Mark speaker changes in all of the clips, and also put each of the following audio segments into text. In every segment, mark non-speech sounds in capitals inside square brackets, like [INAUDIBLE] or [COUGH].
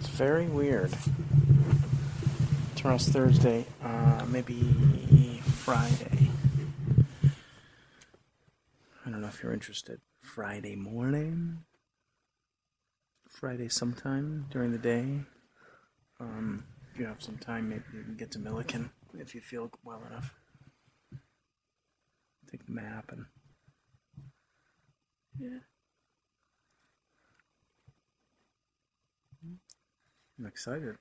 Speaker 1: It's very weird. Tomorrow's Thursday. Uh, maybe Friday. I don't know if you're interested. Friday morning. Friday sometime during the day. Um, if you have some time, maybe you can get to Milliken if you feel well enough. Take the map and
Speaker 2: Yeah.
Speaker 1: I'm excited.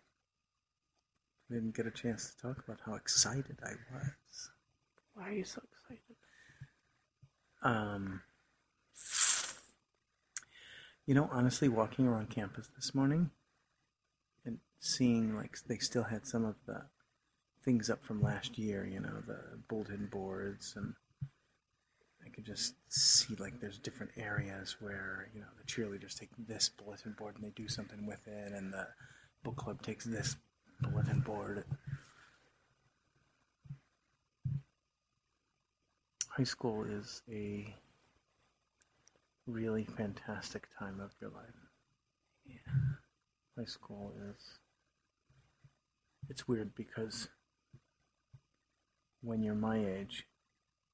Speaker 1: I didn't get a chance to talk about how excited I was.
Speaker 2: Why are you so excited?
Speaker 1: Um, you know, honestly, walking around campus this morning and seeing like they still had some of the things up from last year, you know, the bulletin boards, and I could just see like there's different areas where, you know, the cheerleaders take this bulletin board and they do something with it, and the book club takes this bulletin board. High school is a really fantastic time of your life.
Speaker 2: Yeah.
Speaker 1: High school is. It's weird because when you're my age,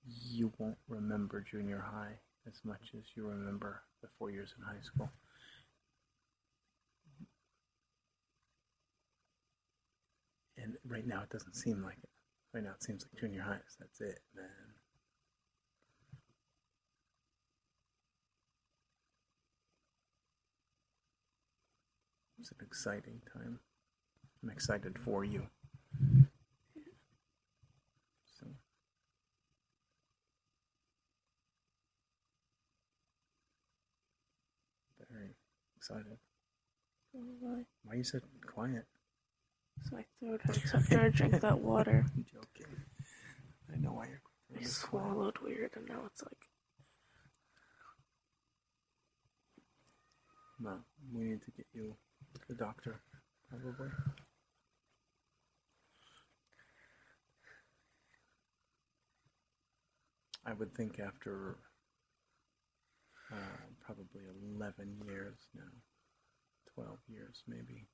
Speaker 1: you won't remember junior high as much as you remember the four years in high school. And right now, it doesn't seem like it. Right now, it seems like junior high is that's it, man. It's an exciting time. I'm excited for you. So, very excited.
Speaker 2: Oh Why?
Speaker 1: Why you so quiet?
Speaker 2: So my throat hurts after I drink that water. [LAUGHS]
Speaker 1: I'm joking. I know why you're.
Speaker 2: I swallowed weird, and now it's like
Speaker 1: No, we need to get you to the doctor, probably. I would think after uh, probably 11 years now, 12 years maybe,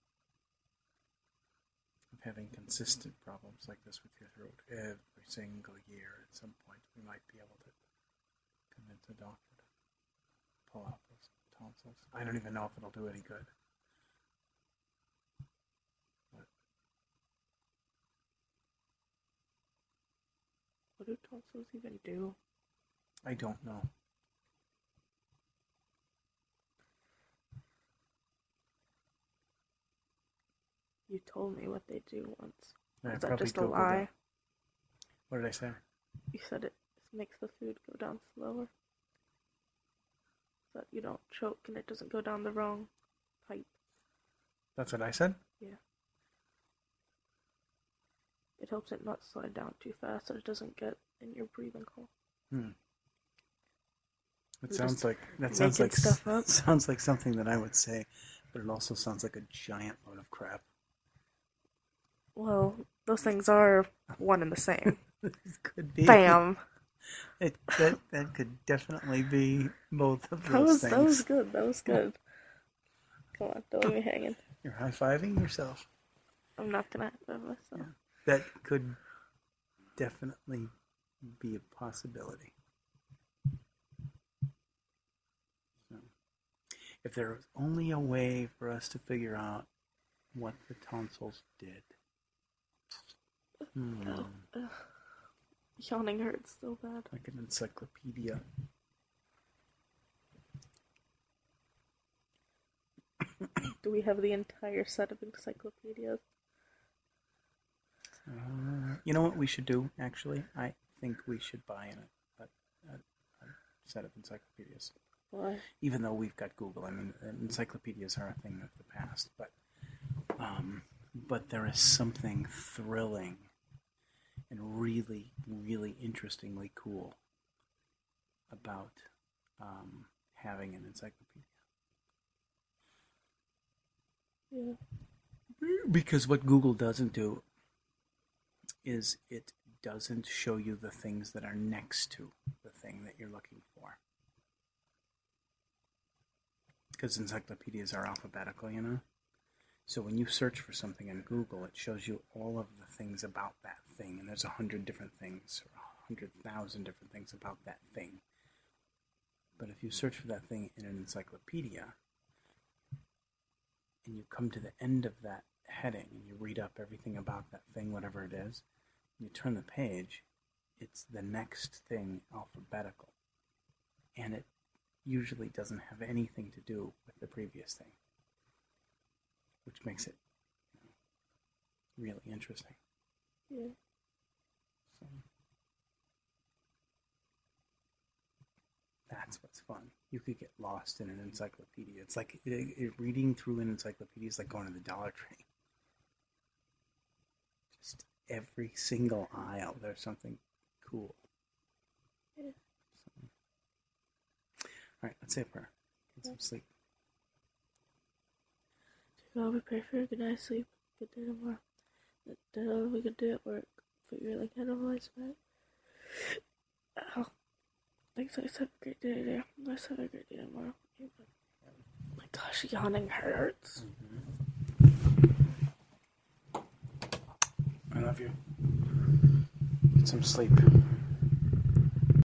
Speaker 1: of having consistent problems like this with your throat every single year, at some point we might be able to convince a doctor to pull out those tonsils. I don't even know if it'll do any good. But
Speaker 2: what do tonsils even do?
Speaker 1: I don't know.
Speaker 2: You told me what they do once.
Speaker 1: I
Speaker 2: Is that just a
Speaker 1: it.
Speaker 2: lie?
Speaker 1: What did I say?
Speaker 2: You said it makes the food go down slower. So that you don't choke and it doesn't go down the wrong pipe.
Speaker 1: That's what I said?
Speaker 2: Yeah. It helps it not slide down too fast so it doesn't get in your breathing hole.
Speaker 1: Hmm. It
Speaker 2: You're
Speaker 1: sounds like that sounds like
Speaker 2: stuff up. [LAUGHS]
Speaker 1: sounds like something that I would say, but it also sounds like a giant load of crap.
Speaker 2: Well, those things are one and the same. [LAUGHS]
Speaker 1: Could be.
Speaker 2: Bam!
Speaker 1: It that that could definitely be both of those
Speaker 2: That was
Speaker 1: things.
Speaker 2: that was good. That was good. Come on, don't leave me hanging.
Speaker 1: You're high fiving yourself.
Speaker 2: I'm not gonna have myself.
Speaker 1: Yeah. That could definitely be a possibility. So, if there was only a way for us to figure out what the tonsils did.
Speaker 2: Ugh, [SIGHS] ugh. Yawning hurts so bad.
Speaker 1: like an encyclopedia.
Speaker 2: Do we have the entire set of encyclopedias?
Speaker 1: Uh, you know what we should do, actually? I think we should buy an, a, a, a set of encyclopedias.
Speaker 2: Why?
Speaker 1: even though we've got Google, I mean, encyclopedias are a thing of the past, but um, but there is something thrilling and really, really interestingly cool about um, having an encyclopedia.
Speaker 2: Yeah.
Speaker 1: Because what Google doesn't do is it doesn't show you the things that are next to the thing that you're looking for. Because encyclopedias are alphabetical, you know? So when you search for something in Google, it shows you all of the things about that thing, and there's a hundred different things, or a hundred thousand different things about that thing. But if you search for that thing in an encyclopedia, and you come to the end of that heading, and you read up everything about that thing, whatever it is, you turn the page, it's the next thing alphabetical. And it usually doesn't have anything to do with the previous thing, which makes it you know, really interesting.
Speaker 2: Yeah.
Speaker 1: So that's what's fun. You could get lost in an encyclopedia. It's like it, it- reading through an encyclopedia is like going to the Dollar Tree. Just every single aisle, there's something cool.
Speaker 2: Yeah.
Speaker 1: So. All right, let's say a prayer. Get some sleep.
Speaker 2: God, we pray for a good night's sleep, good day tomorrow. That, that all we could do at work, put your like of lights back. Oh, thanks, guys. Have a great day today. Let's have a great day tomorrow. My gosh, yawning hurts.
Speaker 1: I love you. Get some sleep.